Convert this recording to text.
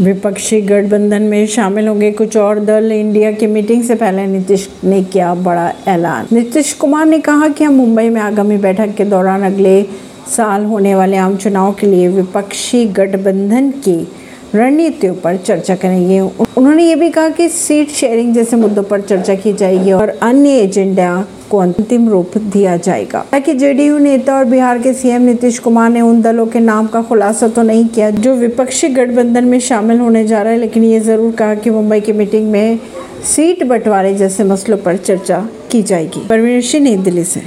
विपक्षी गठबंधन में शामिल होंगे कुछ और दल। इंडिया की मीटिंग से पहले नीतीश ने किया बड़ा ऐलान। नीतीश कुमार ने कहा कि हम मुंबई में आगामी बैठक के दौरान अगले साल होने वाले आम चुनाव के लिए विपक्षी गठबंधन की रणनीतियों पर चर्चा करेंगे। उन्होंने ये भी कहा कि सीट शेयरिंग जैसे मुद्दों पर चर्चा की जाएगी और अन्य एजेंडा को अंतिम रूप दिया जाएगा। ताकि जेडीयू नेता और बिहार के सीएम नीतीश कुमार ने उन दलों के नाम का खुलासा तो नहीं किया जो विपक्षी गठबंधन में शामिल होने जा रहे हैं, लेकिन ये ज़रूर कहा कि मुंबई की मीटिंग में सीट बंटवारे जैसे मसलों पर चर्चा की जाएगी। परवीन सिंह, नई दिल्ली से।